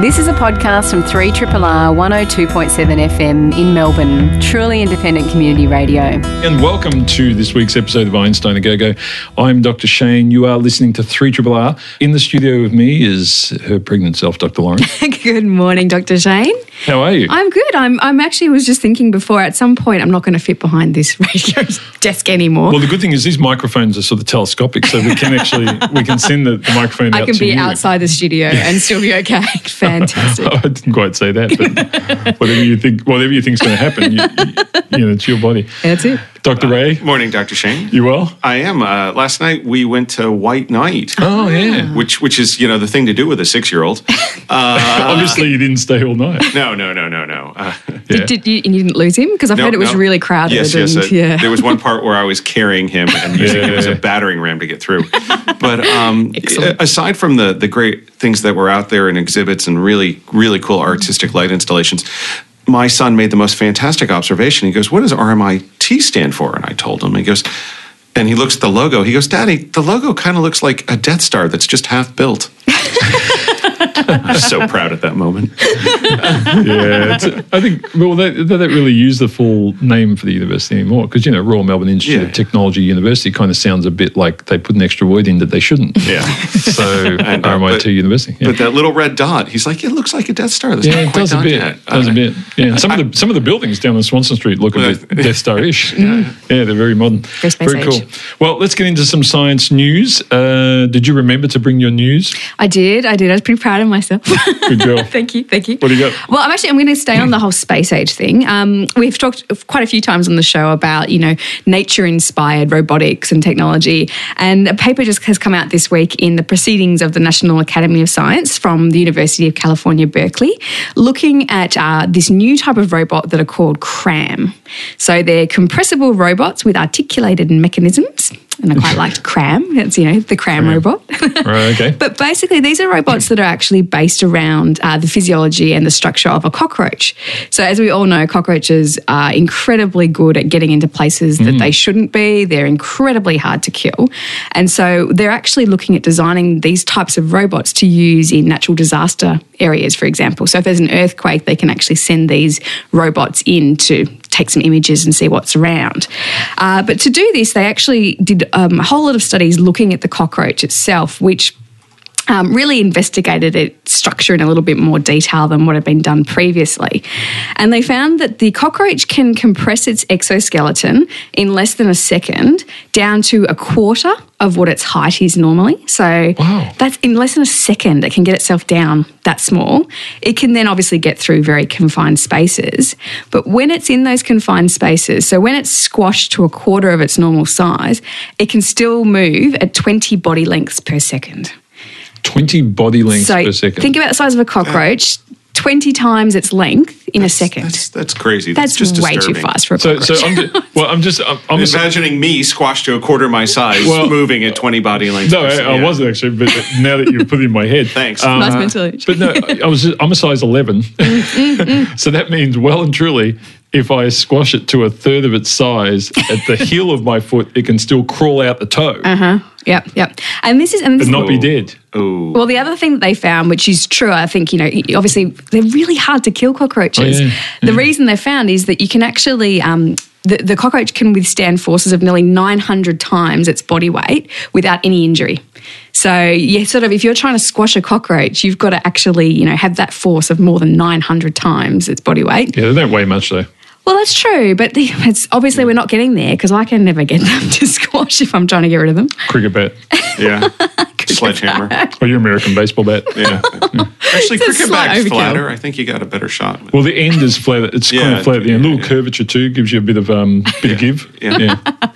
This is a podcast from 3RRR 102.7 FM in Melbourne, truly independent community radio. And welcome to this week's episode of Einstein a Go Go. I'm Dr. Shane. You are listening to 3RRR. In the studio with me is her pregnant self, Dr. Lauren. Good morning, Dr. Shane. How are you? I'm good. I'm, I'm actually was just thinking before at some point I'm not going to fit behind this radio desk anymore. Well, the good thing is these microphones are sort of telescopic, so we can actually we can send the, the microphone out I can to be you. outside the studio and still be okay. Fantastic. I didn't quite say that, but whatever you think, whatever you think's going to happen, you, you, you know, it's your body. That's it. Dr. Ray, Morning, Dr. Shane. you well? I am. Uh, last night we went to White Night, Oh yeah. which which is you know the thing to do with a six year old. Obviously, you didn't stay all night. No, no, no, no, no. Uh, Yeah. Did you, and you didn't lose him? Because I've no, heard it was no. really crowded. Yes, and, yes. uh, yeah. There was one part where I was carrying him and using him as a battering ram to get through. But um, aside from the the great things that were out there and exhibits and really really cool artistic light installations. My son made the most fantastic observation. He goes, "What does RMIT stand for?" And I told him. He goes, and he looks at the logo. He goes, "Daddy, the logo kind of looks like a Death Star that's just half built." I was so proud at that moment. yeah, I think well they, they don't really use the full name for the university anymore because you know Royal Melbourne Institute Yeah. of Technology University kind of sounds a bit like they put an extra word in that they shouldn't. Yeah. So And, uh, RMIT but- University. Yeah. But that little red dot, he's like, it looks like a Death Star. That's yeah, not it quite does a bit. yet. Does a bit. Yeah, some of the some of the buildings down on Swanston Street look a bit Death Star-ish. Yeah, they're very modern. Very space very age. cool. Well, let's get into some science news. Uh, did you remember to bring your news? I did. I did. I was pretty proud of myself. Good girl. thank you. Thank you. What do you got? Well, I'm actually I'm going to stay on the whole space age thing. Um, we've talked quite a few times on the show about you know nature inspired robotics and technology, and a paper just has come out this week in the Proceedings of the National Academy of Science from the University of California, Berkeley, looking at uh, this new type of robot that are called CRAM. So they're compressible robots with articulated mechanisms, and I quite liked CRAM. It's you know the CRAM robot. Right. Okay. But basically, these are robots that are actually based around uh, the physiology and the structure of a cockroach. So, as we all know, cockroaches are incredibly good at getting into places that they shouldn't be. They're incredibly hard to kill. And so, they're actually looking at designing these types of robots to use in natural disaster areas, for example. So, if there's an earthquake, they can actually send these robots in to take some images and see what's around. Uh, but to do this, they actually did um, a whole lot of studies looking at the cockroach itself, which um, really investigated its structure in a little bit more detail than what had been done previously. And they found that the cockroach can compress its exoskeleton in less than a second down to a quarter of what its height is normally. So Wow. that's in less than a second, it can get itself down that small. It can then obviously get through very confined spaces. But when it's in those confined spaces, so when it's squashed to a quarter of its normal size, it can still move at 20 body lengths per second. Twenty body lengths So per second. think about the size of a cockroach, 20 times its length in a second. That's, that's crazy. That's, That's, just way too fast for a cockroach. so I'm just, well, I'm just, I'm, I'm Imagining me squashed to a quarter my size, Well- moving at 20 body lengths. no, per I. I Yeah. wasn't actually, but now that you put it in my head, Thanks. Uh, nice mental image. But no, I was I'm a size 11. so that means well and truly if I squash it to a third of its size at the heel of my foot, it can still crawl out the toe, Uh huh. Yep, yep. And this is and this but is, not be dead. Ooh. well, the other thing that they found, which is true, I think you know, obviously they're really hard to kill cockroaches. Oh, yeah. The reason they found is that you can actually. Um, the, the cockroach can withstand forces of nearly 900 times its body weight without any injury. So, yeah, sort of, if you're trying to squash a cockroach, you've got to actually, you know, have that force of more than 900 times its body weight. Yeah, they don't weigh much though. Well, that's true, but the, it's obviously we're not getting there because I can never get them to squash if I'm trying to get rid of them. Cricket bat Yeah. Sledgehammer. or your American baseball bat. Yeah. Actually, It's cricket slight bag's overkill. flatter. I think you got a better shot. Well, the end is flat. It's kind of flat at the end. yeah, little yeah. curvature too gives you a bit of um, bit of give. Yeah.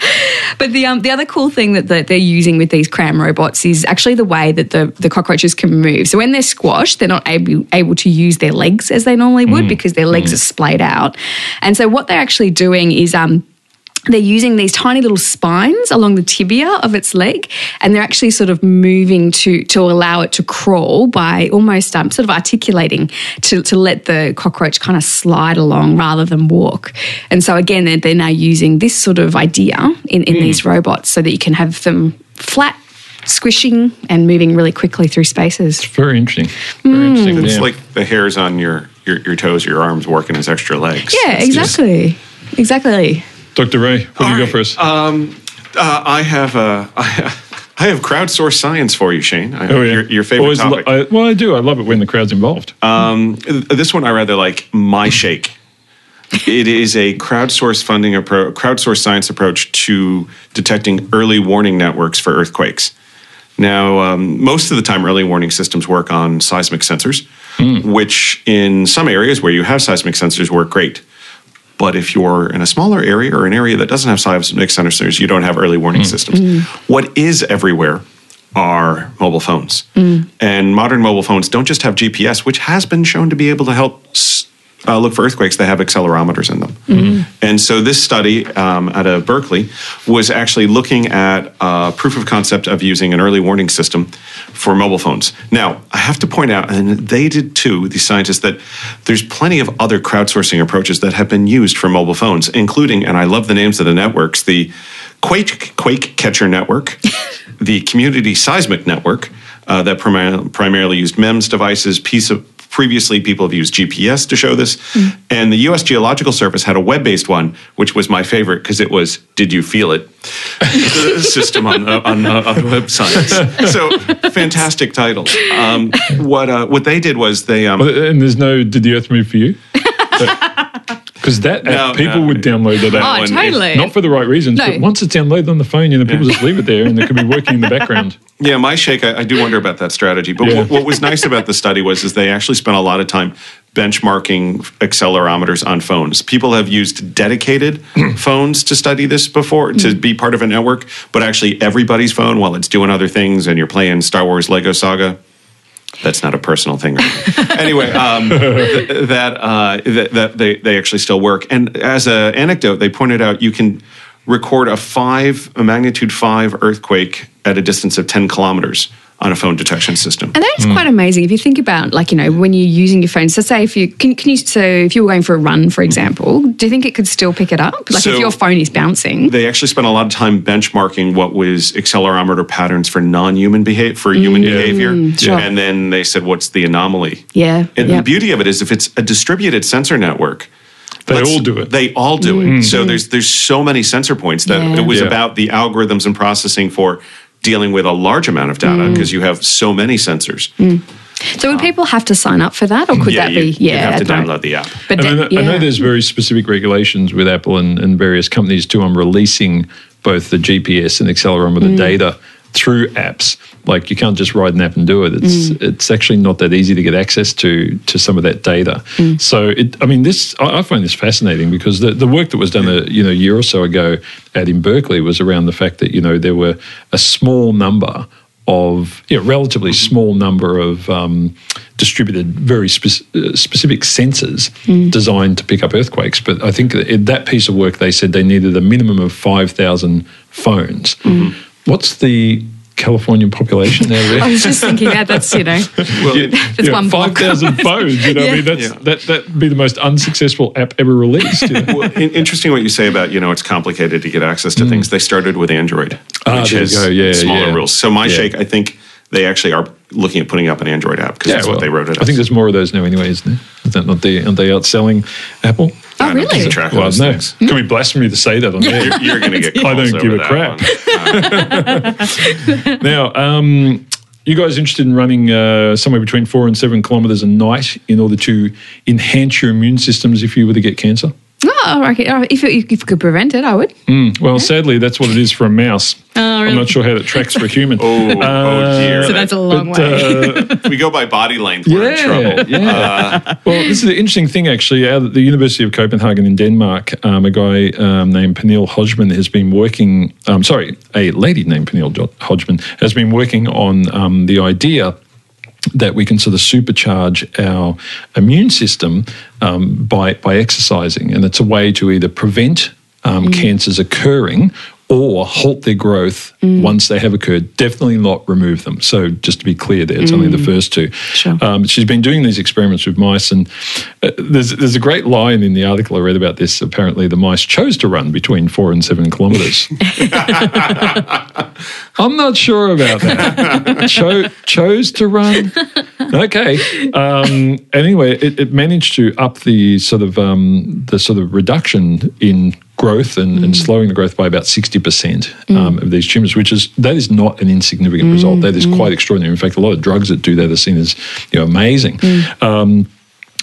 But the um, the other cool thing that, that they're using with these cram robots is actually the way that the, the cockroaches can move. So when they're squashed, they're not able able to use their legs as they normally would because their legs are splayed out. And so what they're actually doing is um, they're using these tiny little spines along the tibia of its leg, and they're actually sort of moving to to allow it to crawl by almost um, sort of articulating to, to let the cockroach kind of slide along rather than walk. And so again, they're, they're now using this sort of idea in, in these robots so that you can have them flat squishing and moving really quickly through spaces. Very interesting. Very interesting. It's yeah. like the hairs on your, your, your toes, your arms working as extra legs. Yeah, It's just- exactly. Dr. Ray, what do you right, for us? Uh, I have a. I have crowdsourced science for you, Shane. I, Oh, yeah. your, your favorite Always lo- topic. I, well, I do. I love it when the crowd's involved. this one I rather like. My Shake. it is a crowdsourced funding approach, crowdsourced science approach to detecting early warning networks for earthquakes. Now, um, most of the time, early warning systems work on seismic sensors, which in some areas where you have seismic sensors work great. But if you're in a smaller area or an area that doesn't have seismic sensors, you don't have early warning mm. systems. Mm. What is everywhere are mobile phones. Mm. And modern mobile phones don't just have GPS, which has been shown to be able to help s- uh, look for earthquakes that have accelerometers in them. And so this study um, out of Berkeley was actually looking at uh, proof of concept of using an early warning system for mobile phones. Now, I have to point out, and they did too, the scientists, that there's plenty of other crowdsourcing approaches that have been used for mobile phones, including, and I love the names of the networks, the Quake Quake Catcher Network, the Community Seismic Network uh, that primi- primarily used MEMS devices. Piece of previously people have used GPS to show this, and the U.S. Geological Service had a web-based one, which was my favorite because it was "Did you feel it?" system on the, on, uh, on the website. So fantastic title. Um, what uh, what they did was they um, Well, and there's no did the earth move for you? Because that No, app, people no. would download that Oh, app. one is totally. Not for the right reasons, No. but once it's downloaded on the phone, you know, people just leave it there and it could be working in the background. Yeah, my shake. I, I do wonder about that strategy. But Yeah. what, what was nice about the study was is they actually spent a lot of time benchmarking accelerometers on phones. People have used dedicated phones to study this before to mm. be part of a network, but actually everybody's phone while it's doing other things and you're playing Star Wars Lego Saga. That's not a personal thing. anyway, um, th- that, uh, that that they they actually still work. And as an anecdote, they pointed out you can record a five, a magnitude five earthquake at a distance of ten kilometers on a phone detection system. And that's quite amazing if you think about, like, you know, when you're using your phone. So, say if you can, can you, so if you were going for a run, for example, do you think it could still pick it up? Like, So- if your phone is bouncing, They actually spent a lot of time benchmarking what was accelerometer patterns for non-human behavior for human mm. behavior, mm. sure. and then they said, "What's the anomaly?" yeah, And yeah. the beauty of it is, if it's a distributed sensor network, They let's- all do it. They all do it. Mm. So there's there's so many sensor points that Yeah. it was Yeah. about the algorithms and processing for dealing with a large amount of data mm. because you have so many sensors. Mm. So, would um, people have to sign up for that, or could yeah, that you, be? you Yeah, have to at the moment. download the app. But And I, then- know, I know there's very specific regulations with Apple and, and various companies too on releasing both the GPS and accelerometer Mm. data through apps. Like you can't just write an app and do it. It's Mm. it's actually not that easy to get access to to some of that data. Mm. So it, I mean, this I, I find this fascinating because the, the work that was done a you know year or so ago at in Berkeley was around the fact that you know there were a small number of you know, relatively small number of um, distributed, very spec- uh, specific sensors designed to pick up earthquakes. But I think that that piece of work, they said they needed a minimum of five thousand phones. What's the Californian population now? I was just thinking that that's you know it's one five block. phones. You know, I mean, that's Yeah. that that'd be the most unsuccessful app ever released. you know. well, in- interesting what you say about you know it's complicated to get access to things. They started with Android, Mm. Ah, which there you has go. Yeah, smaller yeah. rules. So my Yeah. shake, I think they actually are looking at putting up an Android app because that's well, what they wrote it. I think there's more of those now, anyway, isn't there? Is that not the, aren't they outselling Apple? Oh, really? Keep track of Well, those no. things. Can we blasphemy to say that on there? You're, you're going to get. I don't calls give a crap. Now, um, you guys interested in running uh, somewhere between four and seven kilometres a night in order to enhance your immune systems if you were to get cancer? Oh, okay. Oh, If it, if it could prevent it, I would. Well, sadly, that's what it is for a mouse. Oh, I'm not sure how that tracks for a human. Oh, oh dear. So that's a long But, way. uh, we go by body length. We're in trouble. yeah. Uh, well, this is the interesting thing, actually. Out at the University of Copenhagen in Denmark, um, a guy um, named Pernille Hojman has been working. Um, sorry, a lady named Pernille Jo- Hojman has been working on um, the idea that we can sort of supercharge our immune system um, by by exercising, and it's a way to either prevent um, cancers occurring or halt their growth Mm. once they have occurred. Definitely not remove them. So just to be clear, there, it's only the first two. Mm. Sure. Um, she's been doing these experiments with mice, and uh, there's there's a great line in the article I read about this. Apparently, the mice chose to run between four and seven kilometres. I'm not sure about that. Cho- chose to run. Okay. Um, anyway, it, it managed to up the sort of um, the sort of reduction in growth and, and mm. slowing the growth by about 60% mm. um, of these tumors, which is that is not an insignificant result. Mm, that is quite extraordinary. In fact, a lot of drugs that do that are seen as you know amazing. Um,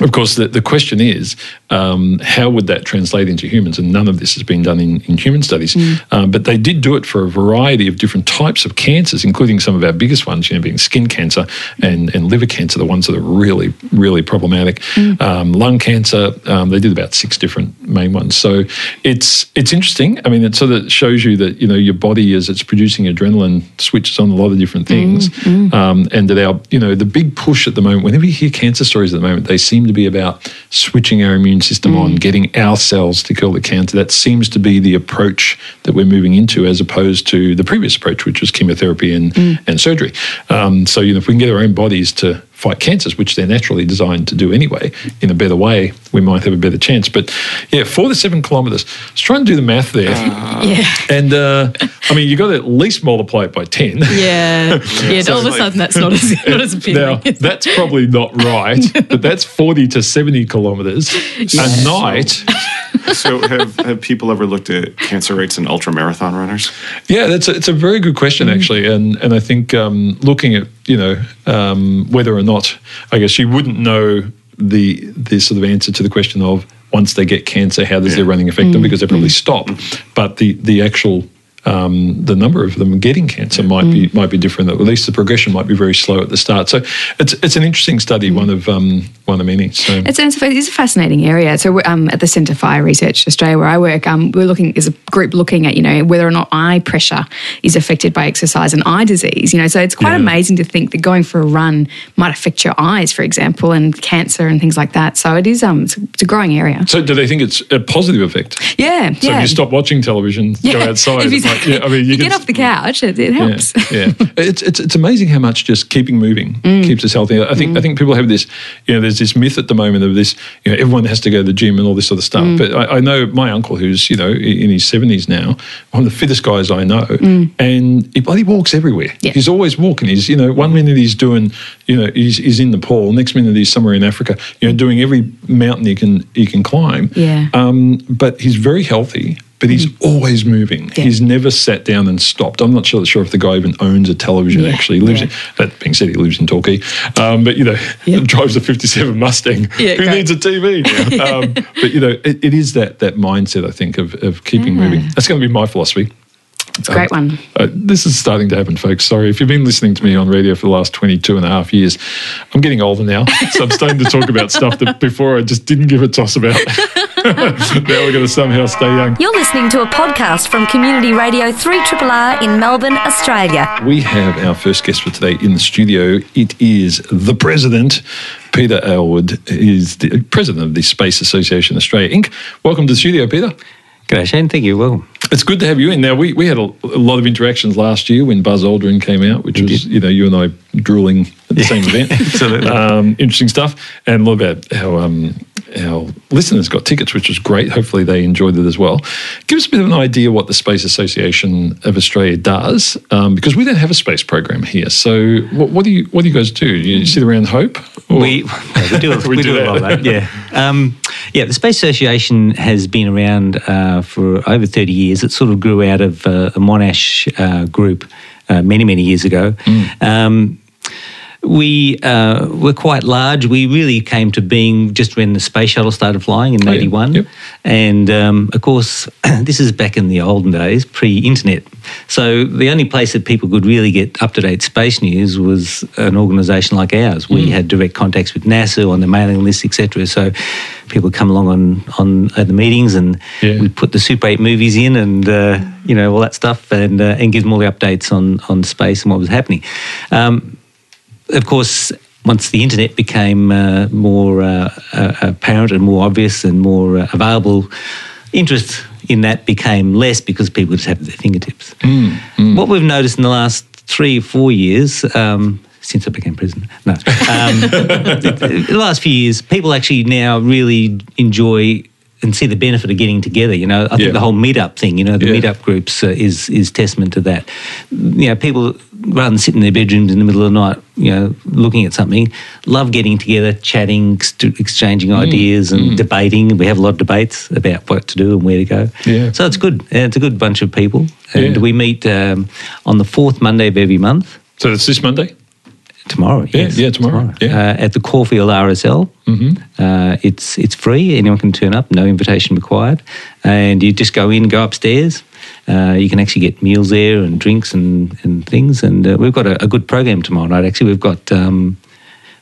of course, the, the question is um, how would that translate into humans? And none of this has been done in, in human studies. Um, but they did do it for a variety of different types of cancers, including some of our biggest ones, you know, being skin cancer and, and liver cancer, the ones that are really, really problematic. Um, lung cancer, um, they did about six different main ones. So it's it's interesting. I mean, it sort of shows you that, you know, your body, as it's producing adrenaline, switches on a lot of different things. Um, and that our, you know, the big push at the moment, whenever you hear cancer stories at the moment, they seem to be about switching our immune system on, getting our cells to kill the cancer. That seems to be the approach that we're moving into, as opposed to the previous approach, which was chemotherapy and, and surgery. Um, so, you know, if we can get our own bodies to fight cancers, which they're naturally designed to do anyway, in a better way, we might have a better chance. But yeah, four to seven kilometres. Let's try and do the math there. yeah. And uh, I mean, you've got to at least multiply it by 10. Yeah. Yeah. all of a sudden, that's not as, not as Now, appealing. that's probably not right, but that's 40 to 70 kilometres a night. So have, have people ever looked at cancer rates in ultra marathon runners? Yeah, that's a, it's a very good question actually, and and I think um, looking at you know um, whether or not I guess you wouldn't know the the sort of answer to the question of once they get cancer, how does their running affect them? Because they probably stop, but the the actual um, the number of them getting cancer might be might be different. At least the progression might be very slow at the start. So it's it's an interesting study, one of um, one of the many. So It's, it's, a- fascinating area. So um, at the Centre for Eye Research Australia, where I work, um, we're looking as a group looking at you know whether or not eye pressure is affected by exercise and eye disease. You know, so it's quite Yeah. amazing to think that going for a run might affect your eyes, for example, and cancer and things like that. So it is um, it's, it's a growing area. so do they think it's a positive effect? Yeah, So yeah. if you stop watching television, go outside. You, yeah, I mean, you can get off the couch, it, it helps. Yeah, yeah. it's, it's it's amazing how much just keeping moving Mm. keeps us healthy. I think I think people have this, you know, there's this myth at the moment of this, you know, everyone has to go to the gym and all this sort of stuff. Mm. But I, I know my uncle, who's you know in his seventies now, one of the fittest guys I know, and he bloody walks everywhere. Mm. Yeah. He's always walking. He's you know one minute he's doing, you know, he's, he's in Nepal, next minute he's somewhere in Africa, you know, doing every mountain he can he can climb. Yeah. Um, but he's very healthy. But he's always moving. Mm. Yeah. He's never sat down and stopped. I'm not sure, sure if the guy even owns a television. Yeah, Actually, lives. yeah. In, that being said, he lives in Torquay, um, but you know, drives a '57 Mustang. Who great. needs a TV? um, but you know, it, it is that that mindset. I think of of keeping moving. That's going to be my philosophy. It's a great one. Uh, this is starting to happen, folks. Sorry. If you've been listening to me on radio for the last 22 and a half years, I'm getting older now. So I'm starting to talk about stuff that before I just didn't give a toss about. now we're going to somehow stay young. You're listening to a podcast from Community Radio 3RRR in Melbourne, Australia. We have our first guest for today in the studio. It is the president, Peter Elwood, is the president of the Space Association Australia Inc. Welcome to the studio, Peter. G'day, Shane. Thank you. Welcome. It's good to have you in. Now we, we had a, a lot of interactions last year when Buzz Aldrin came out, which was you know you and I drooling at the same event. Absolutely. um, interesting stuff, and a lot about how um, our listeners got tickets, which was great. Hopefully they enjoyed it as well. Give us a bit of an idea what the Space Association of Australia does, um, because we don't have a space program here. So what, what do you what do you guys do? You sit around hope? Or- We, yeah, we do, a- We we do do, a lot of that. Yeah. Um, yeah, the Space Association has been around uh, for over 30 years. It sort of grew out of uh, a Monash uh, group uh, many, many years ago. Mm. Um, we uh, were quite large. We really came to being just when the space shuttle started flying in Oh, yeah. Yep. and um, of course, this is back in the olden days, pre-internet. So the only place that people could really get up-to-date space news was an organisation like ours. Mm. We had direct contacts with NASA on the mailing list, etc. So people come along on on at the meetings, and Yeah. we put the Super 8 movies in, and uh, you know all that stuff, and uh, and give them all the updates on on space and what was happening. Um, of course, once the internet became uh, more uh, uh, apparent and more obvious and more uh, available, interest in that became less because people just have their fingertips. Mm, What we've noticed in the last three or four years, um, since I became president, no, um, the, the last few years, people actually now really enjoy and see the benefit of getting together. You know, I think Yeah. the whole meetup thing, you know, the Yeah. meetup groups uh, is is testament to that. You know, people rather than sitting in their bedrooms in the middle of the night, you know, looking at something, love getting together, chatting, ex- exchanging Mm. ideas, and debating. We have a lot of debates about what to do and where to go. Yeah. So it's good. It's a good bunch of people, and Yeah. we meet um, on the fourth Monday of every month. So it's this Monday. Tomorrow, Yeah, yes, yeah, tomorrow, yeah. Uh, at the Caulfield RSL. Mm-hmm. Uh, it's it's free. Anyone can turn up. No invitation required. And you just go in, go upstairs. Uh, you can actually get meals there and drinks and, and things. And uh, we've got a, a good program tomorrow night. Actually, we've got um,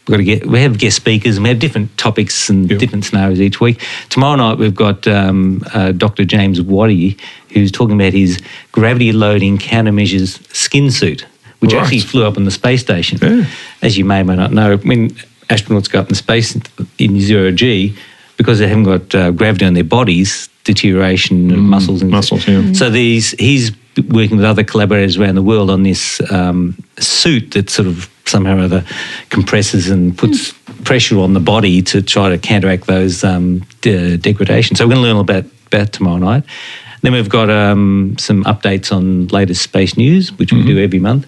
we've got to get we have guest speakers and we have different topics and Yeah. different scenarios each week. Tomorrow night we've got um, uh, Dr. James Waldie who's talking about his gravity loading countermeasures skin suit, which Right. actually flew up on the space station. Yeah. As you may or may not know, when astronauts go up in space in zero G, because they haven't got uh, gravity on their bodies, deterioration of muscles and muscles, yeah. So these he's working with other collaborators around the world on this um, suit that sort of somehow or other compresses and puts pressure on the body to try to counteract those um, de- degradations. So we're going to learn all about about tomorrow night. Then we've got um, some updates on latest space news, which we do every month.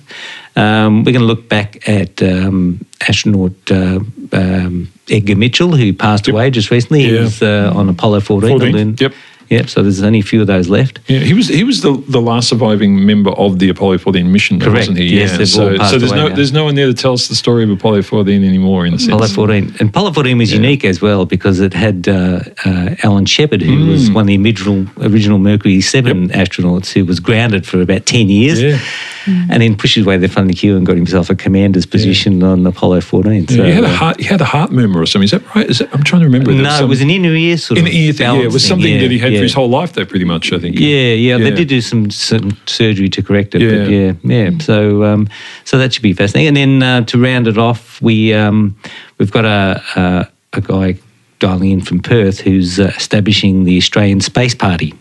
Um, we're going to look back at um, astronaut uh, um, Edgar Mitchell, who passed away just recently. He was uh, on Apollo 14. 14, and then- yep. Yep. So there's only a few of those left. Yeah, he was he was the, the last surviving member of the Apollo 14 mission, Correct. wasn't he? Yes, yeah. so all so there's away no now. there's no one there to tell us the story of Apollo 14 anymore in a sense. Apollo 14. And Apollo 14 was unique as well because it had uh, uh, Alan Shepard, who Mm. was one of the original, original Mercury 7 astronauts who was grounded for about 10 years. Yeah. And then pushed his way to the front of the queue and got himself a commander's position on Apollo 14. So, Yeah, he had a uh, heart. He had a heart murmur or something. Is that right? Is that, I'm trying to remember. There no, it was an inner ear sort in of. the ear thing. Yeah, it was something yeah, that he had yeah. for his whole life, though. Pretty much, I think. Yeah, yeah, they did do some, some surgery to correct it. But Yeah. yeah, yeah. So, um, so that should be fascinating. And then uh, to round it off, we um, we've got a, a a guy dialing in from Perth who's uh, establishing the Australian Space Party.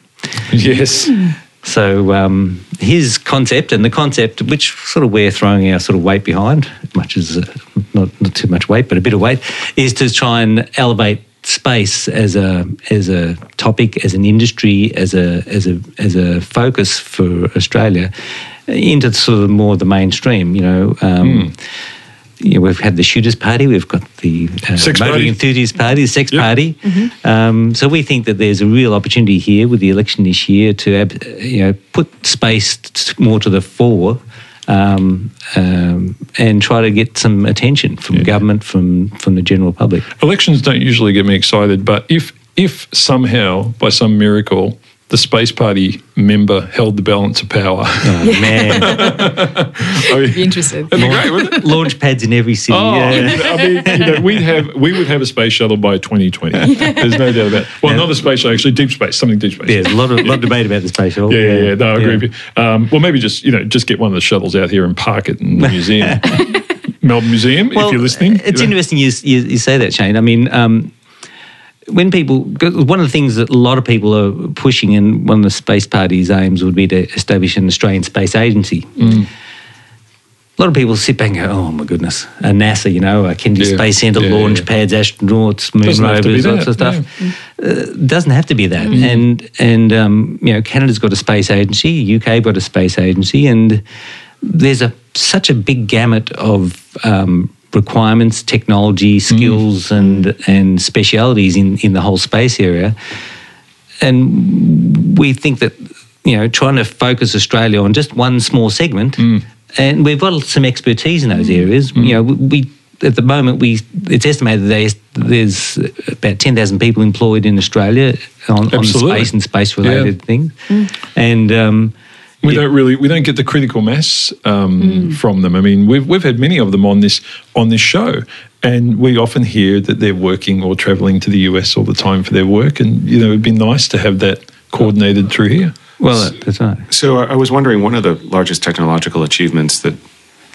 Yes. So um, his concept and the concept, which sort of we're throwing our sort of weight behind, much as uh, not not too much weight, but a bit of weight, is to try and elevate space as a as a topic, as an industry, as a as a as a focus for Australia into sort of more the mainstream. You know. Um, you know, we've had the shooters party, we've got the uh, Sex motoring party. enthusiast party, the sex Yep. party. Um, so we think that there's a real opportunity here with the election this year to you know put space more to the fore. Um, um, and try to get some attention from government, from from the general public. Elections don't usually get me excited, but if if somehow by some miracle the space party member held the balance of power, Oh, man, I mean, Be interested. that'd be great, wouldn't it? launch pads in every city. Oh, yeah. I mean, you know, we'd have we would have a space shuttle by 2020. There's no doubt about. it. Well, not a space shuttle, actually, deep space, something deep space. There's a lot of lot of debate about the space shuttle. Yeah, yeah, yeah. No, I agree with you. Um, well, maybe just you know, just get one of the shuttles out here and park it in the museum, Melbourne Museum, if you're listening. It's you know. interesting you, you, you say that, Shane. I mean, um, when people, one of the things that a lot of people are pushing, and one of the Space Party's aims would be to establish an Australian Space Agency. Mm. A lot of people sit back and go, oh my goodness, a NASA, you know, a Kennedy Yeah. Space Centre, Yeah, launch yeah. pads, astronauts, moon Doesn't rovers, lots of stuff. Uh, doesn't have to be that. And, and um, you know, Canada's got a space agency, UK got a space agency, and there's a such a big gamut of um, requirements, technology, mm. skills, and and specialities in in the whole space area. And we think that you know trying to focus Australia on just one small segment, mm. and we've got some expertise in those mm. areas. You know, we. At the moment, we it's estimated that there's, there's about ten thousand people employed in Australia on, on space and space related things, and um, We don't really we don't get the critical mass um, from them. I mean, we've we've had many of them on this on this show, and we often hear that they're working or travelling to the US all the time for their work, and you know it'd be nice to have that coordinated through here. well, that's right. So I I was wondering, one of the largest technological achievements that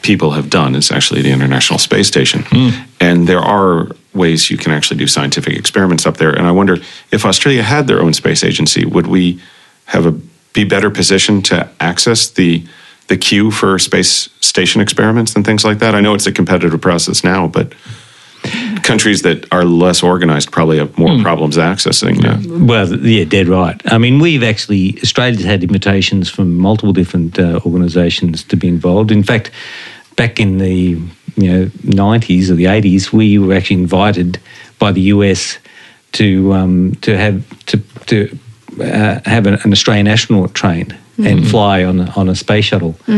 people have done is actually the International Space Station, and there are ways you can actually do scientific experiments up there. And I wonder if Australia had their own space agency, would we have a be better positioned to access the the queue for space station experiments and things like that? I know it's a competitive process now, but countries that are less organized probably have more problems accessing that. Well, yeah, dead right. I mean, we've actually Australia's had invitations from multiple different uh, organisations to be involved. In fact, back in the you know nineties or the eighties, we were actually invited by the US to um, to have to to uh, have an, an Australian astronaut train and fly on a, on a space shuttle, uh,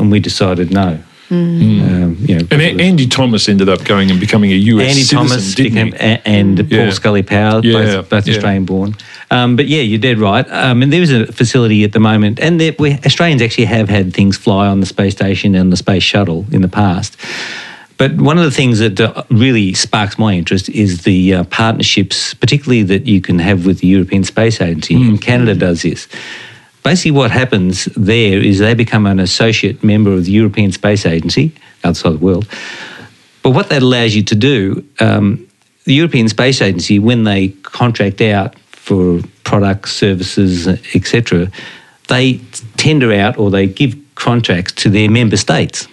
and we decided no. Um, you know, And A- Andy Thomas ended up going and becoming a US Andy citizen, Thomas didn't became, he? a- and Yeah. Paul Scully Power, Yeah, both, both yeah. Australian born. Um, but yeah, you're dead right. Um, and there is a facility at the moment, and there, we, Australians actually have had things fly on the space station and the space shuttle in the past. But one of the things that uh, really sparks my interest is the uh, partnerships, particularly that you can have with the European Space Agency. And Canada does this. Basically, what happens there is they become an associate member of the European Space Agency outside the world. But what that allows you to do, um, the European Space Agency, when they contract out for products, services, etc., they tender out or they give contracts to their member states.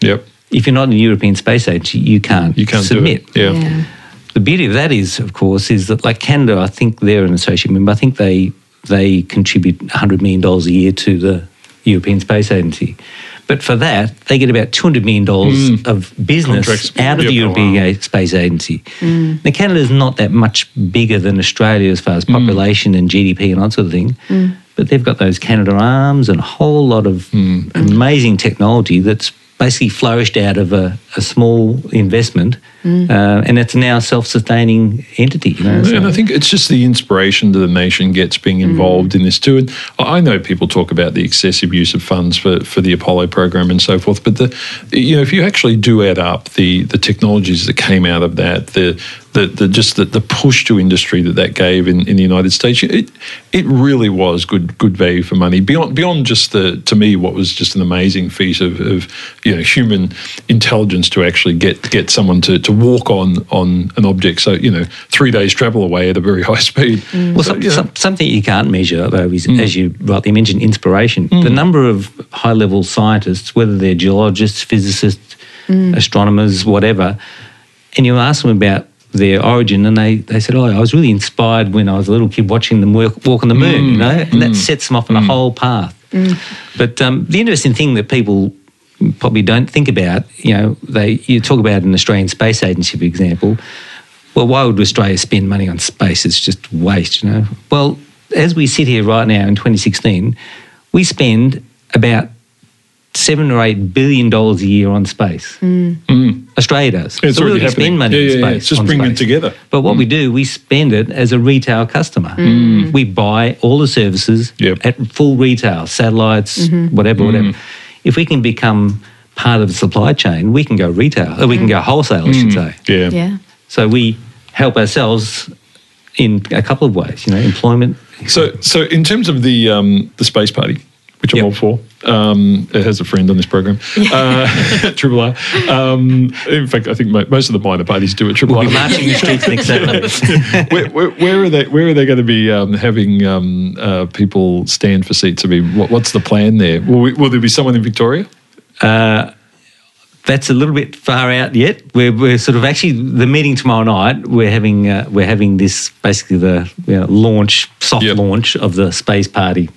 Yep. If you're not in the European Space Agency, you can't, You can't submit. do it. Yeah. The beauty of that is, of course, is that like Canada, I think they're an associate member. I think they they contribute $100 million a year to the European Space Agency. But for that, they get about $200 million mm. of business Contracts. out of the Yep. Oh, European Space Agency. Mm. Now, Canada is not that much bigger than Australia as far as mm. population and GDP and that sort of thing. But they've got those Canada arms and a whole lot of amazing technology that's basically flourished out of a, a small investment, uh, and it's now a self-sustaining entity. You know, so- And I think it's just the inspiration that the nation gets being involved in this too. And I I know people talk about the excessive use of funds for, for the Apollo program and so forth, but the you know if you actually do add up the the technologies that came out of that, the the, the just the, the push to industry that that gave in, in the United States, it it really was good good value for money beyond beyond just the to me what was just an amazing feat of, of you know human intelligence to actually get get someone to, to walk on on an object. So you know three days travel away at a very high speed. Mm. Well, So, some, you know, some, something you can't measure, though, is, mm. as you rightly mentioned, inspiration. The mm. number of high level scientists, whether they're geologists, physicists, astronomers, whatever, and you ask them about their origin, and they, they said, Oh, I was really inspired when I was a little kid watching them work, walk on the moon, mm. you know, and that mm. sets them off on a mm. whole path. But um, the interesting thing that people probably don't think about, you know, they you talk about an Australian Space Agency, for example. Well, why would Australia spend money on space? It's just waste, you know. Well, as we sit here right now in 2016, we spend about seven or eight billion dollars a year on space. Australia does. It's so we already can spend happening. money Yeah, on yeah, yeah. space. It's just on bringing it together. But what we mm. do, we spend it as a retail customer. Mm. We buy all the services Yep. at full retail, satellites, mm-hmm. whatever, whatever. Mm. If we can become part of the supply chain, we can go retail. Or we can go wholesale, I should say. yeah. Yeah. So we help ourselves in a couple of ways, you know, employment. So so in terms of the um, the space party, which I'm Yep. all for. Um, it has a friend on this program, uh, Triple R. Um, in fact, I think most of the minor parties do it. Triple We'll R. be marching the streets next Saturday. where, where, where are they? Where are they going to be um, having um, uh, people stand for seats? I mean, what, what's the plan there? Will, we, will there be someone in Victoria? That's a little bit far out yet. We're, we're sort of actually the meeting tomorrow night. We're having uh, we're having this basically the you know, launch, soft Yep. launch of the space party.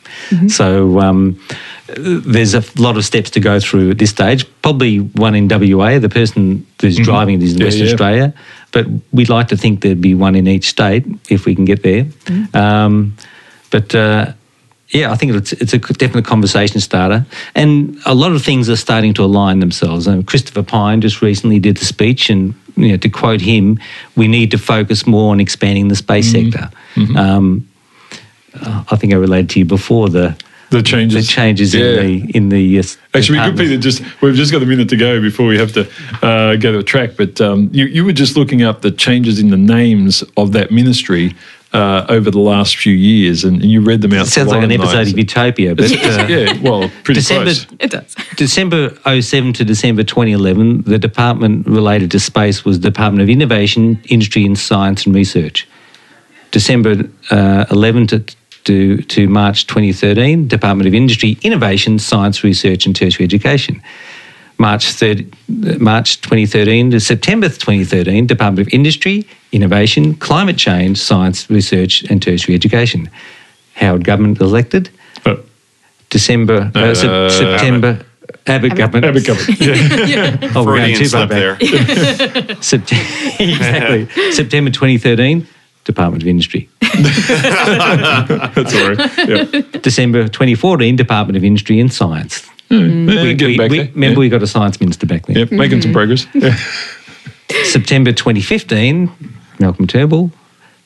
So um, there's a lot of steps to go through at this stage. Probably one in WA. The person who's driving it is in Yeah, Western yeah. Australia, but we'd like to think there'd be one in each state if we can get there. Um, but uh, yeah, I think it's, it's a definite conversation starter. And a lot of things are starting to align themselves. Um, Christopher Pyne just recently did the speech, and you know, to quote him, we need to focus more on expanding the space sector. Um, uh, I think I related to you before the The changes. the changes Yeah. in the in the uh, Actually, we could be just we've just got a minute to go before we have to uh, go to a track. But um, you you were just looking up the changes in the names of that ministry uh, over the last few years, and, and you read them out. It sounds like an episode of Utopia, but uh, yeah, well, pretty December close. It does. December 07 to December 2011, the department related to space was Department of Innovation, Industry and Science and Research. December uh, 11 to to, to March 2013, Department of Industry, Innovation, Science, Research and Tertiary Education. March, 30, March 2013 to September 2013, Department of Industry, Innovation, Climate Change, Science, Research and Tertiary Education. Howard government elected. Oh. December, uh, Sep- Uh, September. Abbott, government. Abbott government. Yeah. Oh, we're going Freudian too far back. there. Sept- exactly. September 2013, Department of Industry. That's all right. Yeah. December 2014, Department of Industry and Science. Yeah, We, getting we- back we- there. remember, yeah. we got a science minister back then. Yep, making some mm-hmm. progress. Yeah. September 2015, Malcolm Turnbull.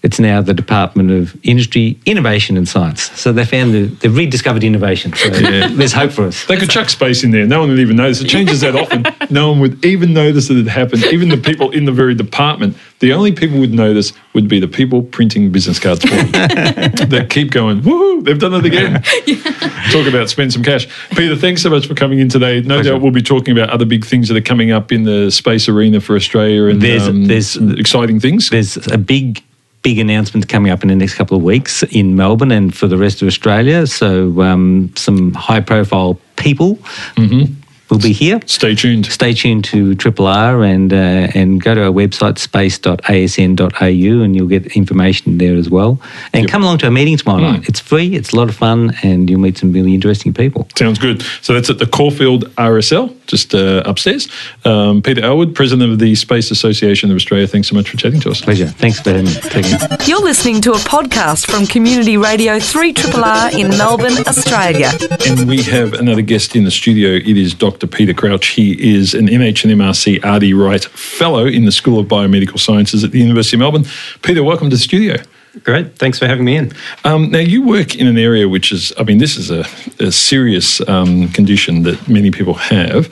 It's now the Department of Industry, Innovation and Science. So they found the, they've rediscovered innovation. So there's hope for us. They could chuck space in there. No one would even notice. It changes that often. No one would even notice that it happened. Even the people in the very department. The only people would notice would be the people printing business cards for them. that keep going, woohoo, they've done it again. Talk about spend some cash. Peter, thanks so much for coming in today. No doubt we'll be talking about other big things that are coming up in the space arena for Australia and There's- um, there's- exciting things. There's a big, big announcements coming up in the next couple of weeks in Melbourne and for the rest of Australia. So um, some high profile people will be here. Stay tuned. Stay tuned to Triple R and uh, and go to our website space.asn.au and you'll get information there as well. And come along to our meeting tomorrow night. It's free. It's a lot of fun, and you'll meet some really interesting people. Sounds good. So that's at the Caulfield RSL, just uh, upstairs. Um, Peter Elwood, President of the Space Association of Australia, thanks so much for chatting to us. Pleasure. Thanks for having me. You're listening to a podcast from Community Radio Three Triple R in Melbourne, Australia. And we have another guest in the studio. It is Dr. Peter Crouch. He is an NH&MRC R.D. Wright Fellow in the School of Biomedical Sciences at the University of Melbourne. Peter, welcome to the studio. Great. Thanks for having me in. Um, now, you work in an area which is, I mean, this is a, a serious um, condition that many people have.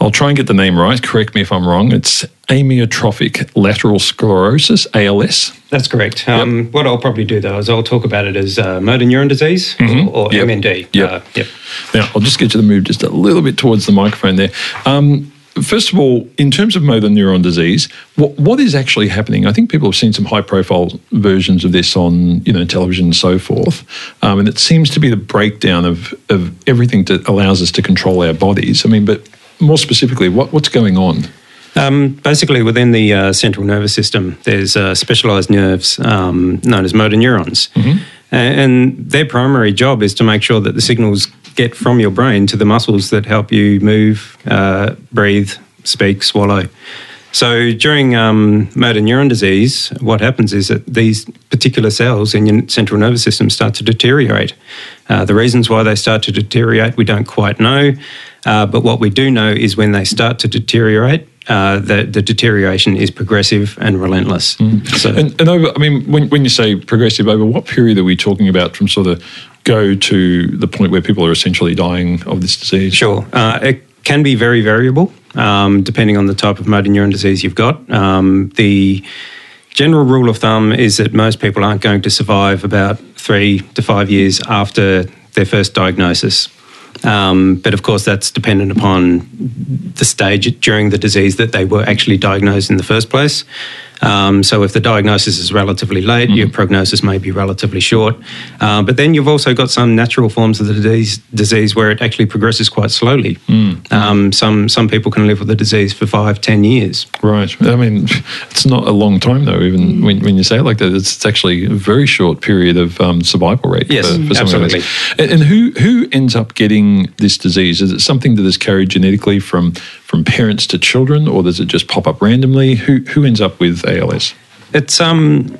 I'll try and get the name right. Correct me if I'm wrong. It's amyotrophic lateral sclerosis, ALS. That's correct. Um, What I'll probably do though is I'll talk about it as uh, motor neuron disease or, or Mm-hmm. Yep. MND. Yep. Uh, yep. Now, I'll just get you to move just a little bit towards the microphone there. Um, first of all, in terms of motor neuron disease, what, what is actually happening? I think people have seen some high-profile versions of this on, you know, television and so forth, um, and it seems to be the breakdown of, of everything that allows us to control our bodies. I mean, but more specifically, what, what's going on? Um, basically, within the uh, central nervous system, there's uh, specialized nerves um, known as motor neurons. Mm-hmm. And their primary job is to make sure that the signals get from your brain to the muscles that help you move, uh, breathe, speak, swallow. So during um, motor neuron disease, what happens is that these particular cells in your central nervous system start to deteriorate. Uh, the reasons why they start to deteriorate, we don't quite know. Uh, but what we do know is when they start to deteriorate, uh, the, the deterioration is progressive and relentless. So, And, and over, I mean, when, when you say progressive, over what period are we talking about from sort of go to the point where people are essentially dying of this disease? Sure. Uh, it can be very variable um, depending on the type of motor neuron disease you've got. Um, the general rule of thumb is that most people aren't going to survive about three to five years after their first diagnosis. Um, but of course, that's dependent upon the stage during the disease that they were actually diagnosed in the first place. Um, so, if the diagnosis is relatively late, your prognosis may be relatively short. Uh, but then you've also got some natural forms of the disease, disease where it actually progresses quite slowly. Um, some some people can live with the disease for five, ten years. Right. I mean, it's not a long time though. Even when, when you say it like that, it's, it's actually a very short period of um, survival rate. Yes, for, for like absolutely. And, and who who ends up getting this disease? Is it something that is carried genetically from from parents to children, or does it just pop up randomly? Who who ends up with ALS? It's um,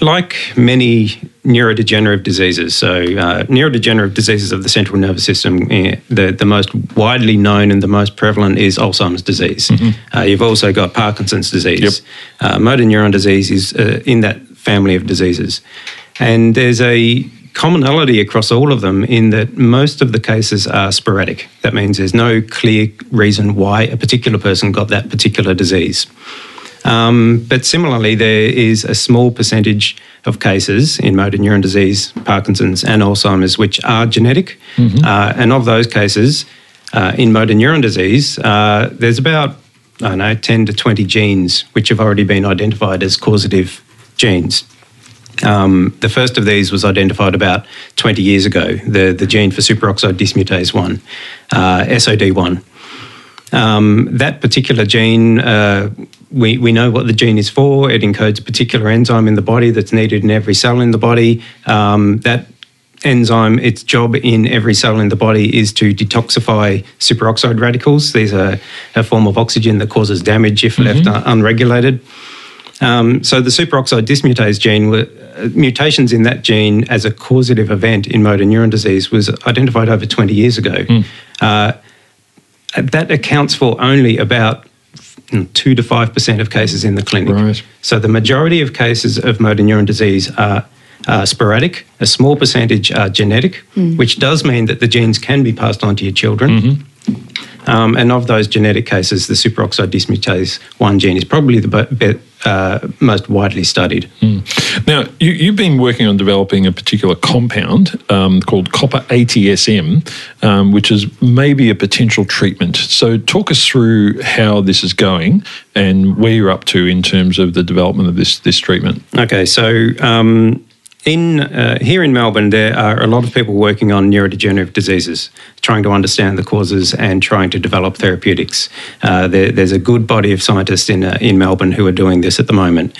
like many neurodegenerative diseases. So, uh, neurodegenerative diseases of the central nervous system, eh, the, the most widely known and the most prevalent is Alzheimer's disease. Uh, you've also got Parkinson's disease. Uh, motor neuron disease is uh, in that family of diseases. And there's a commonality across all of them in that most of the cases are sporadic. That means there's no clear reason why a particular person got that particular disease. Um, but similarly, there is a small percentage of cases in motor neuron disease, Parkinson's, and Alzheimer's which are genetic. Uh, and of those cases, uh, in motor neuron disease, uh, there's about, I don't know, 10 to 20 genes which have already been identified as causative genes. Um, the first of these was identified about 20 years ago, the, the gene for superoxide dismutase 1, uh, SOD1. Um, that particular gene, uh, we, we know what the gene is for. It encodes a particular enzyme in the body that's needed in every cell in the body. Um, that enzyme, its job in every cell in the body is to detoxify superoxide radicals. These are a form of oxygen that causes damage if left un- unregulated. Um, so the superoxide dismutase gene, mutations in that gene as a causative event in motor neuron disease was identified over 20 years ago. Uh, that accounts for only about mm, two to five percent of cases in the clinic. Right. So the majority of cases of motor neuron disease are uh, sporadic. A small percentage are genetic, which does mean that the genes can be passed on to your children. Um, and of those genetic cases, the superoxide dismutase one gene is probably the be- be- uh, most widely studied. Now, you, you've been working on developing a particular compound um, called copper ATSM, um, which is maybe a potential treatment. So, talk us through how this is going and where you're up to in terms of the development of this this treatment. Okay, so um, in uh, here in Melbourne, there are a lot of people working on neurodegenerative diseases, trying to understand the causes and trying to develop therapeutics. Uh, there, there's a good body of scientists in uh, in Melbourne who are doing this at the moment.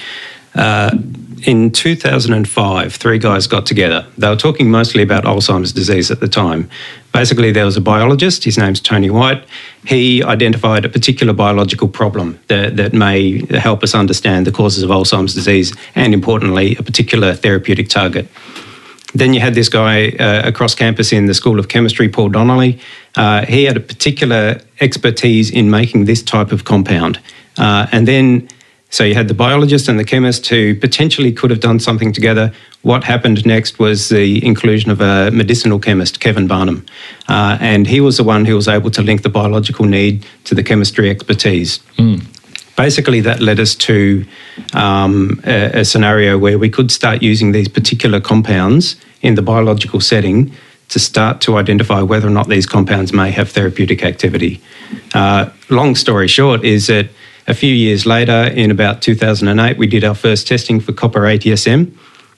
In 2005, three guys got together. They were talking mostly about Alzheimer's disease at the time. Basically, there was a biologist, his name's Tony White. He identified a particular biological problem that, that may help us understand the causes of Alzheimer's disease and, importantly, a particular therapeutic target. Then you had this guy uh, across campus in the School of Chemistry, Paul Donnelly. Uh, he had a particular expertise in making this type of compound. Uh, and then, so you had the biologist and the chemist who potentially could have done something together. What happened next was the inclusion of a medicinal chemist, Kevin Barnham. Uh, and he was the one who was able to link the biological need to the chemistry expertise basically that led us to um, a, a scenario where we could start using these particular compounds in the biological setting to start to identify whether or not these compounds may have therapeutic activity. Uh, long story short is that a few years later, in about 2008, we did our first testing for copper ATSM.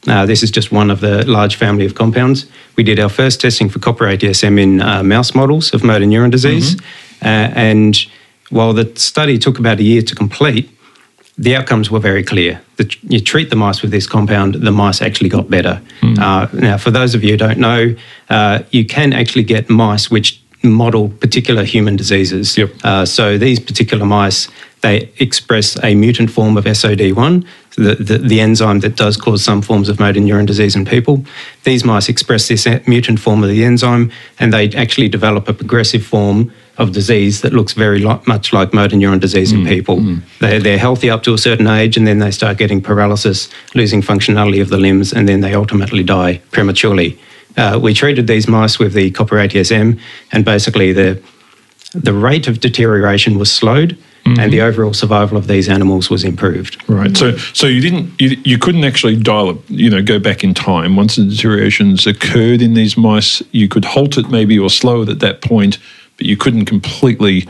Uh, this is just one of the large family of compounds. We did our first testing for copper ATSM in uh, mouse models of motor neuron disease. Uh, and while the study took about a year to complete, the outcomes were very clear. The, you treat the mice with this compound, the mice actually got better. Uh, now, for those of you who don't know, uh, you can actually get mice which model particular human diseases. Yep. Uh, so these particular mice, they express a mutant form of SOD1, the, the, the enzyme that does cause some forms of motor neuron disease in people. These mice express this mutant form of the enzyme, and they actually develop a progressive form of disease that looks very li- much like motor neuron disease in people. They're, they're healthy up to a certain age, and then they start getting paralysis, losing functionality of the limbs, and then they ultimately die prematurely. Uh, we treated these mice with the copper ATSM, and basically the the rate of deterioration was slowed, Mm-hmm. and the overall survival of these animals was improved. Right. So, so you didn't, you, you couldn't actually dial it, you know, go back in time. Once the deteriorations occurred in these mice, you could halt it maybe or slow it at that point, but you couldn't completely.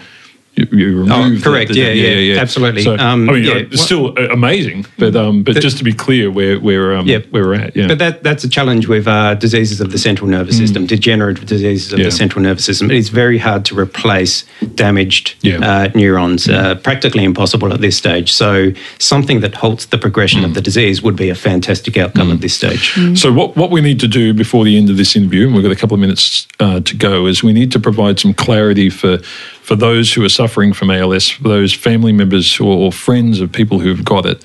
You, you remove Oh, correct. the- Yeah, yeah, absolutely. So, Um, I mean, yeah, it's still uh, amazing, but um, but just to be clear, where where um, Yeah. where we're at, yeah. But that, that's a challenge with uh, diseases of the central nervous system, degenerative diseases of Mm. Yeah. the central nervous system. It is very hard to replace damaged Yeah. Mm. uh, neurons, uh, practically impossible at this stage. So, something that halts the progression Mm. of the disease would be a fantastic outcome at this stage. So what, what we need to do before the end of this interview, and we've got a couple of minutes uh, to go, is we need to provide some clarity for for those who are suffering from ALS, for those family members or, friends of people who've got it,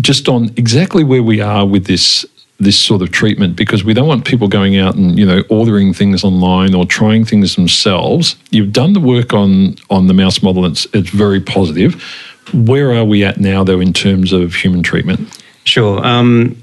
just on exactly where we are with this this sort of treatment because we don't want people going out and you know ordering things online or trying things themselves. You've done the work on on the mouse model; it's it's very positive. Where are we at now, though, in terms of human treatment? Sure. Um,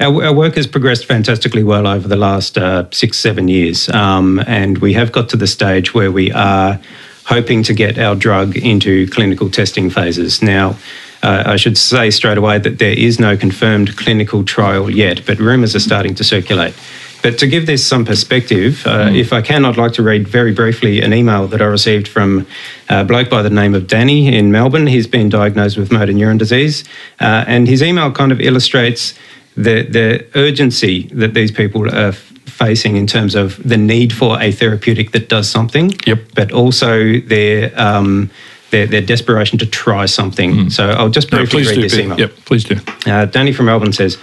our, our work has progressed fantastically well over the last uh, six, seven years. Um, and we have got to the stage where we are hoping to get our drug into clinical testing phases. Now, uh, I should say straight away that there is no confirmed clinical trial yet, but rumours are starting to circulate. But to give this some perspective, uh, if I can, I'd like to read very briefly an email that I received from a bloke by the name of Danny in Melbourne. He's been diagnosed with motor neuron disease, uh, and his email kind of illustrates the the urgency that these people are facing in terms of the need for a therapeutic that does something. Yep. But also their um, their, their desperation to try something. So I'll just No, briefly please read do. this email. Yep, please do. Uh, Danny from Melbourne says,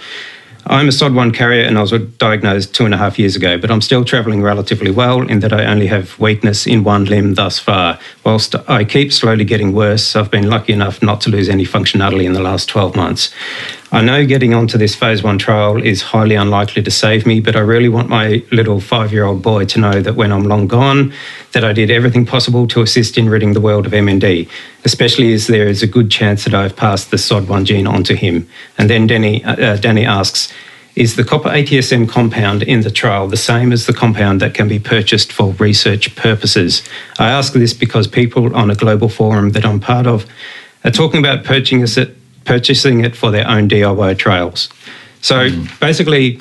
I'm a SOD1 carrier and I was diagnosed two and a half years ago, but I'm still travelling relatively well in that I only have weakness in one limb thus far. Whilst I keep slowly getting worse, I've been lucky enough not to lose any functionality in the last 12 months. I know getting onto this phase one trial is highly unlikely to save me, but I really want my little five year old boy to know that when I'm long gone, that I did everything possible to assist in ridding the world of MND, especially as there is a good chance that I've passed the SOD1 gene on to him. And then Danny, uh, Danny asks, is the copper ATSM compound in the trial the same as the compound that can be purchased for research purposes? I ask this because people on a global forum that I'm part of are talking about purchasing it, purchasing it for their own DIY trials. So hmm. basically,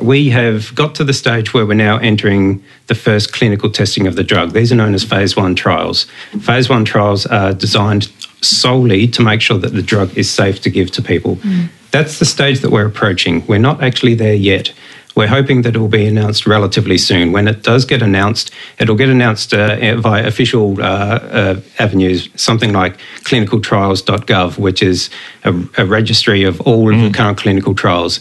we have got to the stage where we're now entering the first clinical testing of the drug. These are known as phase one trials. Phase one trials are designed solely to make sure that the drug is safe to give to people. Hmm. That's the stage that we're approaching. We're not actually there yet. We're hoping that it will be announced relatively soon. When it does get announced, it'll get announced uh, via official uh, uh, avenues, something like clinicaltrials.gov, which is a, a registry of all of the current clinical trials.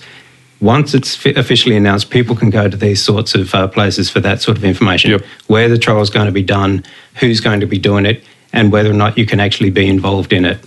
Once it's officially announced, people can go to these sorts of uh, places for that sort of information. Yep. Where the trial is going to be done, who's going to be doing it, and whether or not you can actually be involved in it.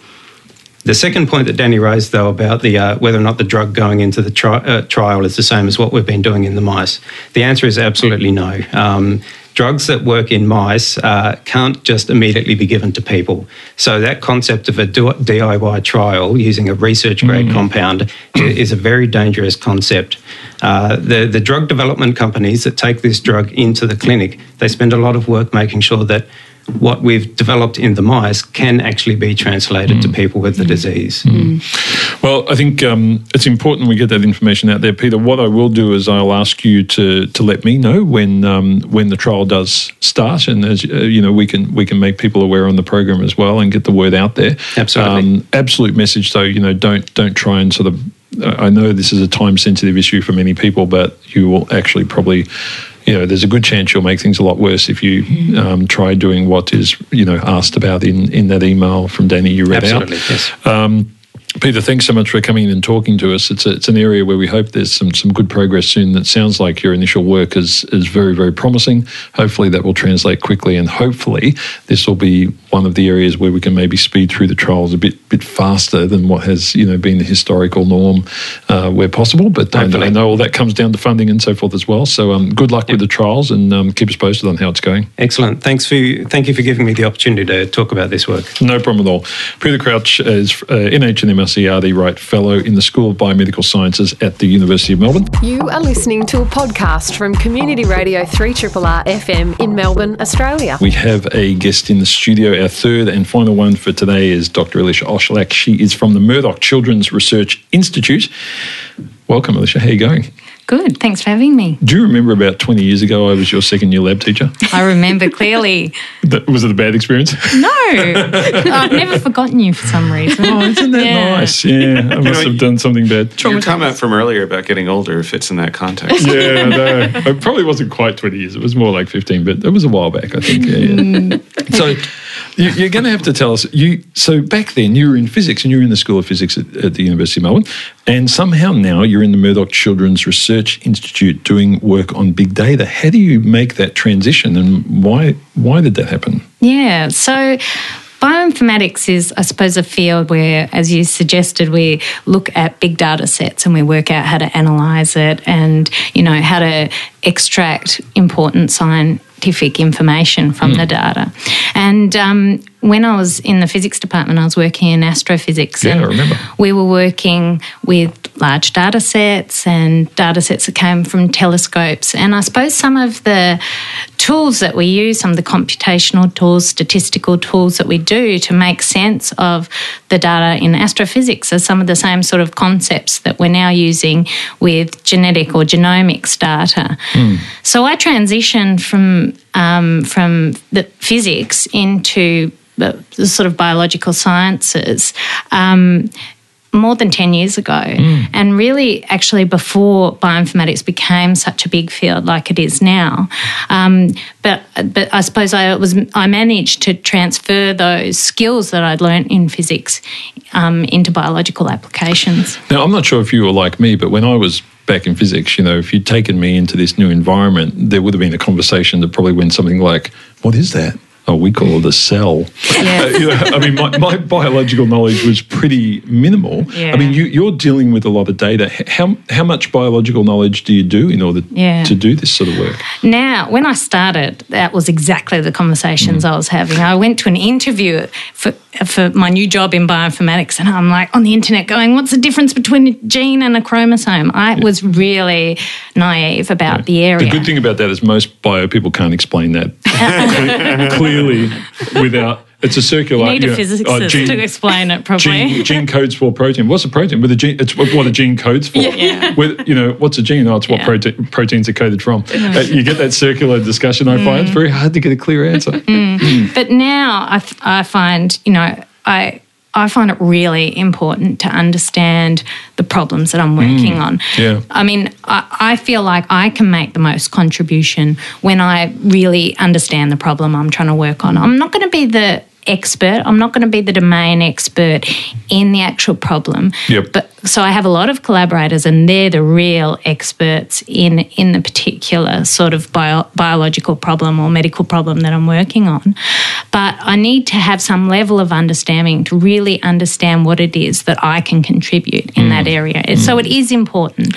The second point that Danny raised, though, about the uh, whether or not the drug going into the tri- uh, trial is the same as what we've been doing in the mice, the answer is absolutely no. Um, drugs that work in mice uh, can't just immediately be given to people. So that concept of a do- DIY trial using a research grade compound is a very dangerous concept. Uh, the the drug development companies that take this drug into the clinic, they spend a lot of work making sure that what we've developed in the mice can actually be translated to people with the disease. Well, I think um, it's important we get that information out there, Peter. What I will do is I'll ask you to to let me know when um, when the trial does start, and as uh, you know, we can we can make people aware on the program as well and get the word out there. Absolutely. Um, absolute message, though. You know, don't don't try and sort of. I know this is a time sensitive issue for many people, but you will actually probably. You know, there's a good chance you'll make things a lot worse if you um, try doing what is, you know, asked about in, in that email from Danny you read out. Absolutely, yes. Um, Peter, thanks so much for coming in and talking to us. It's a, it's an area where we hope there's some some good progress soon. That sounds like your initial work is is very very promising. Hopefully that will translate quickly, and hopefully this will be one of the areas where we can maybe speed through the trials a bit bit faster than what has you know been the historical norm uh, where possible. But I, Hopefully. I know all that comes down to funding and so forth as well. So um, good luck with the trials, and um, keep us posted on how it's going. Excellent. Thanks for thank you for giving me the opportunity to talk about this work. No problem at all. Peter Crouch is uh, NH MRC Wright Fellow in the School of Biomedical Sciences at the University of Melbourne. You are listening to a podcast from Community Radio 3RRR FM in Melbourne, Australia. We have a guest in the studio. Our third and final one for today is Dr. Alicia Oshlack. She is from the Murdoch Children's Research Institute. Welcome, Alicia. How are you going? Good. Thanks for having me. Do you remember about 20 years ago I was your second year lab teacher? I remember clearly. That- Was it a bad experience? No, I've never forgotten you for some reason. Oh, isn't that Yeah. nice? Yeah, I must have done something bad. Your comment from earlier about getting older fits in that context. Yeah, no, it probably wasn't quite 20 years. It was more like 15, but it was a while back, I think. Yeah, yeah. Mm. So you, you're going to have to tell us. You so back then you were in physics and you were in the School of Physics at, at the University of Melbourne, and somehow now you're in the Murdoch Children's Research Institute doing work on big data. How do you make that transition, and why why did that happen? Yeah. So bioinformatics is, I suppose, a field where, as you suggested, we look at big data sets and we work out how to analyze it and, you know, how to extract important scientific information from the data. And um, when I was in the physics department, I was working in astrophysics. Yeah, and I remember. we were working with large data sets and data sets that came from telescopes. And I suppose some of the tools that we use, some of the computational tools, statistical tools that we do to make sense of the data in astrophysics are some of the same sort of concepts that we're now using with genetic or genomics data. So I transitioned from um, from the physics into the, the sort of biological sciences. Um, more than 10 years ago. And really, actually, before bioinformatics became such a big field like it is now. Um, but, but I suppose I, was, I managed to transfer those skills that I'd learnt in physics um, into biological applications. Now, I'm not sure if you were like me, but when I was back in physics, you know, if you'd taken me into this new environment, there would have been a conversation that probably went something like, What is that? Oh, we call it a cell. Yeah. Uh, you know, I mean, my, my biological knowledge was pretty minimal. Yeah. I mean, you, you're dealing with a lot of data. How, how much biological knowledge do you do in order Yeah. to do this sort of work? Now, when I started, that was exactly the conversations I was having. I went to an interview for, for my new job in bioinformatics, and I'm like on the internet going, What's the difference between a gene and a chromosome? I was really naive about the area. The good thing about that is most bio people can't explain that clearly without. It's a circular. you need you a know, physicist oh, gene- to explain it properly. Gene, gene codes for protein. What's a protein? With a gene, it's what a gene codes for. Yeah. With you know, what's a gene? Oh, it's what Yeah. protein, proteins are coded from. Uh, you get that circular discussion. I Mm. find it's very hard to get a clear answer. But now I, f- I find, you know, I I find it really important to understand the problems that I'm working on. yeah. I mean, I, I feel like I can make the most contribution when I really understand the problem I'm trying to work on. I'm not going to be the expert. I'm not going to be the domain expert in the actual problem. Yep. But so I have a lot of collaborators, and they're the real experts in in the particular sort of bio, biological problem or medical problem that I'm working on. But I need to have some level of understanding to really understand what it is that I can contribute in that mm. area. And So mm. it is important.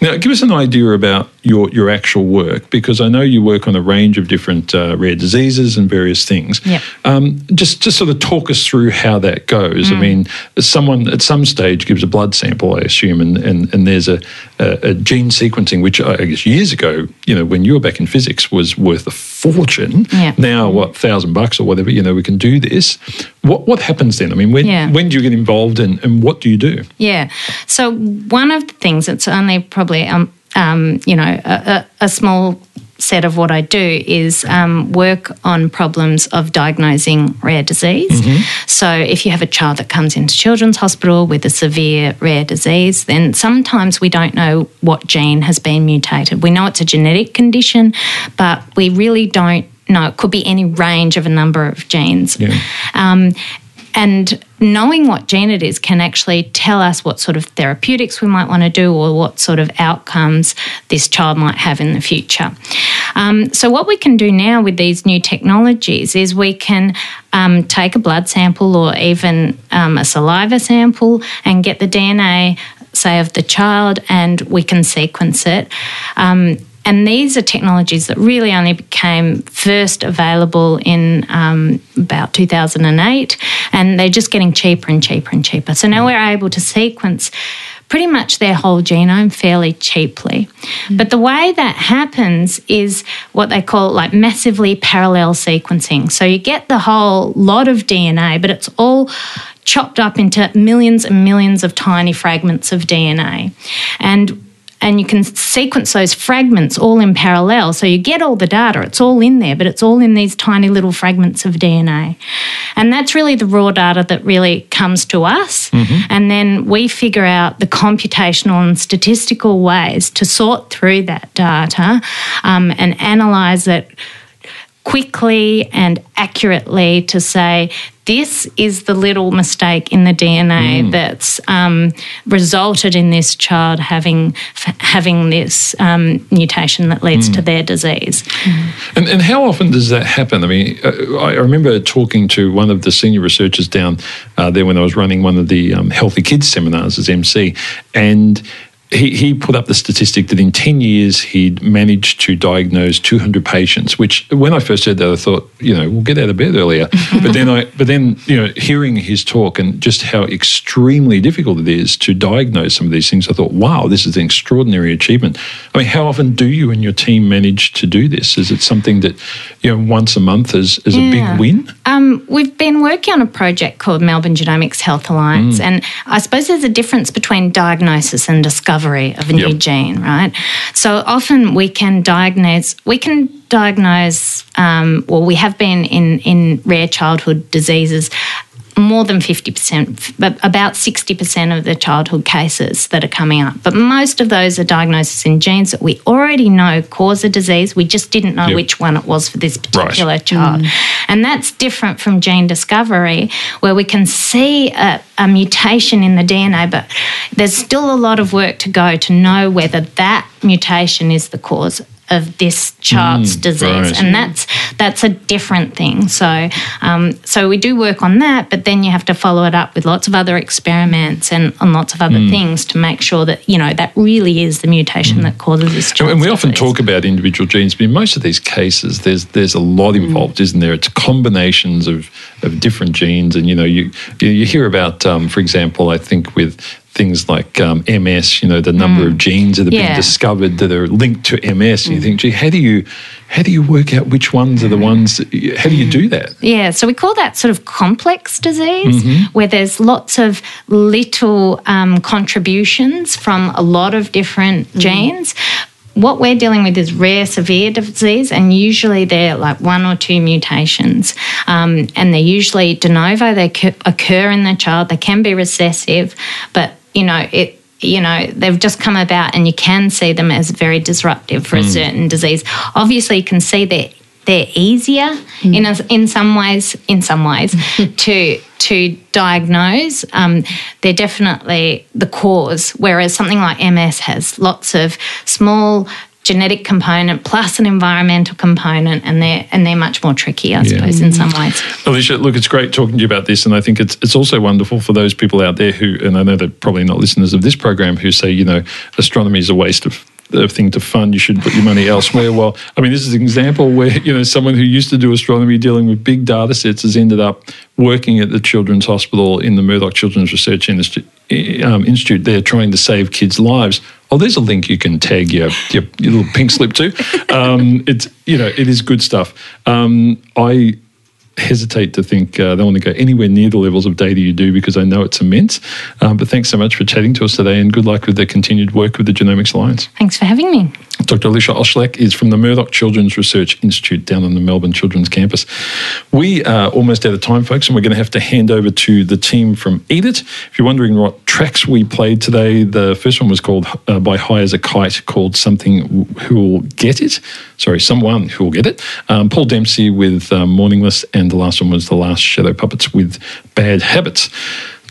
Now, give us an idea about your, your actual work because I know you work on a range of different uh, rare diseases and various things. Yep. Um, just just sort of talk us through how that goes. Mm. I mean, someone at some stage gives a blood sample, I assume, and, and, and there's a, a, a gene sequencing, which I guess years ago, you know, when you were back in physics, was worth a fortune. Yeah. Now, what thousand bucks or whatever, you know, we can do this. What what happens then? I mean, when Yeah. when do you get involved and, and what do you do? Yeah. So one of the things it's only probably um, um, you know a, a, a small set of what I do is um, work on problems of diagnosing rare disease. So if you have a child that comes into children's hospital with a severe rare disease, then sometimes we don't know what gene has been mutated. We know it's a genetic condition, but we really don't know. It could be any range of a number of genes. Yeah. Um, and knowing what gene it is can actually tell us what sort of therapeutics we might want to do or what sort of outcomes this child might have in the future. Um, so, what we can do now with these new technologies is we can um, take a blood sample or even um, a saliva sample and get the DNA, say, of the child, and we can sequence it. Um, and these are technologies that really only became first available in um, about 2008, and they're just getting cheaper and cheaper and cheaper. So now we're able to sequence pretty much their whole genome fairly cheaply. But the way that happens is what they call like massively parallel sequencing. So you get the whole lot of DNA, but it's all chopped up into millions and millions of tiny fragments of DNA. And and you can sequence those fragments all in parallel. So you get all the data, it's all in there, but it's all in these tiny little fragments of DNA. And that's really the raw data that really comes to us. And then we figure out the computational and statistical ways to sort through that data um, and analyze it quickly and accurately to say this is the little mistake in the DNA that's um, resulted in this child having f- having this um, mutation that leads to their disease. And, and how often does that happen? I mean, uh, I remember talking to one of the senior researchers down uh, there when I was running one of the um, Healthy Kids seminars as MC, and he, he put up the statistic that in 10 years he'd managed to diagnose 200 patients, which when I first heard that, I thought, you know, we'll get out of bed earlier. but then I, but then, you know, hearing his talk and just how extremely difficult it is to diagnose some of these things, I thought, wow, this is an extraordinary achievement. I mean, how often do you and your team manage to do this? Is it something that, you know, once a month is, is a big win? Um, we've been working on a project called Melbourne Genomics Health Alliance, and I suppose there's a difference between diagnosis and discovery of a new Yep. gene, right? So often we can diagnose, we can diagnose, um, well, we have been in in rare childhood diseases. More than 50%, but about 60% of the childhood cases that are coming up. But most of those are diagnoses in genes that we already know cause a disease. We just didn't know Yep. which one it was for this particular Right. child. Mm. And that's different from gene discovery, where we can see a, a mutation in the DNA, but there's still a lot of work to go to know whether that mutation is the cause of this child's disease, right. and that's that's a different thing. So, um, so we do work on that, but then you have to follow it up with lots of other experiments and, and lots of other things to make sure that you know that really is the mutation that causes this. And- we often talk about individual genes, but in most of these cases, there's there's a lot involved, isn't there? It's combinations of, of different genes, and you know, you you you hear about, um, for example, I think with things like um, MS, you know, the number of genes that have been discovered that are linked to MS, and you think, gee, how do you how do you work out which ones are the ones? That, how do you do that? Yeah, so we call that sort of complex disease, where there's lots of little um, contributions from a lot of different genes. What we're dealing with is rare, severe disease, and usually they're like one or two mutations. Um, and they're usually de novo, they occur- occur in the child, they can be recessive, but you know, it you know they've just come about and you can see them as very disruptive for a certain disease. Obviously you can see that they're easier in a, in some ways in some ways to to diagnose. Um, they're definitely the cause whereas something like ms has lots of small genetic component plus an environmental component and they're and they're much more tricky i suppose in some ways Alicia, look, it's great talking to you about this, and I think it's it's also wonderful for those people out there who, and I know they're probably not listeners of this program, who say, you know, astronomy is a waste of thing to fund. You should put your money elsewhere. Well, I mean, this is an example where you know someone who used to do astronomy, dealing with big data sets, has ended up working at the Children's Hospital in the Murdoch Children's Research Institute. Um, Institute. They're trying to save kids' lives. Oh, there's a link you can tag your your, your little pink slip to. Um, it's you know it is good stuff. Um, I hesitate to think uh, they want to go anywhere near the levels of data you do because I know it's immense. Um, but thanks so much for chatting to us today and good luck with the continued work with the Genomics Alliance. thanks for having me Dr. Alicia Oshlack is from the Murdoch Children's Research Institute down on the Melbourne Children's Campus. We are almost out of time, folks, and we're going to have to hand over to the team from Eat It. If you're wondering what tracks we played today, the first one was called uh, by High as a Kite, called Something Who Will Get It. Sorry, Someone Who Will Get It. Um, Paul Dempsey with um, Morningless, and the last one was The Last Shadow Puppets with Bad Habits.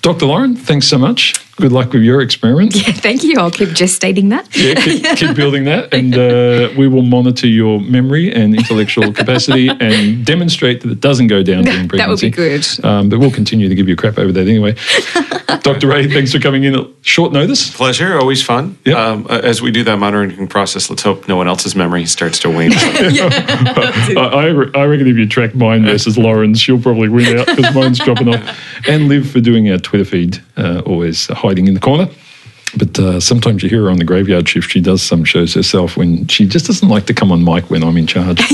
Dr. Lauren, thanks so much. Good luck with your experiments. Yeah, thank you. I'll keep gestating that. Yeah, keep, keep building that, and uh, we will monitor your memory and intellectual capacity and demonstrate that it doesn't go down during pregnancy. That would pregnancy. be good. Um, but we'll continue to give you crap over that anyway. Dr. Ray, thanks for coming in at short notice. Pleasure, always fun. Yep. Um, as we do that monitoring process, let's hope no one else's memory starts to wane. I, I, I reckon if you track mine versus Lauren's, she'll probably win out because mine's dropping off. And live for doing our Twitter feed, uh, always hiding in the corner. But uh, sometimes you hear her on the graveyard shift. She does some shows herself when she just doesn't like to come on mic when I'm in charge.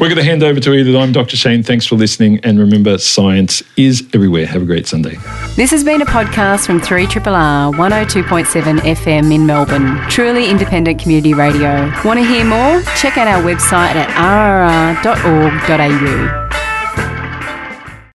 We're going to hand over to Eat It. I'm Dr. Shane. Thanks for listening. And remember, science is everywhere. Have a great Sunday. This has been a podcast from 3RRR 102.7 FM in Melbourne. Truly independent community radio. Want to hear more? Check out our website at rrr.org.au.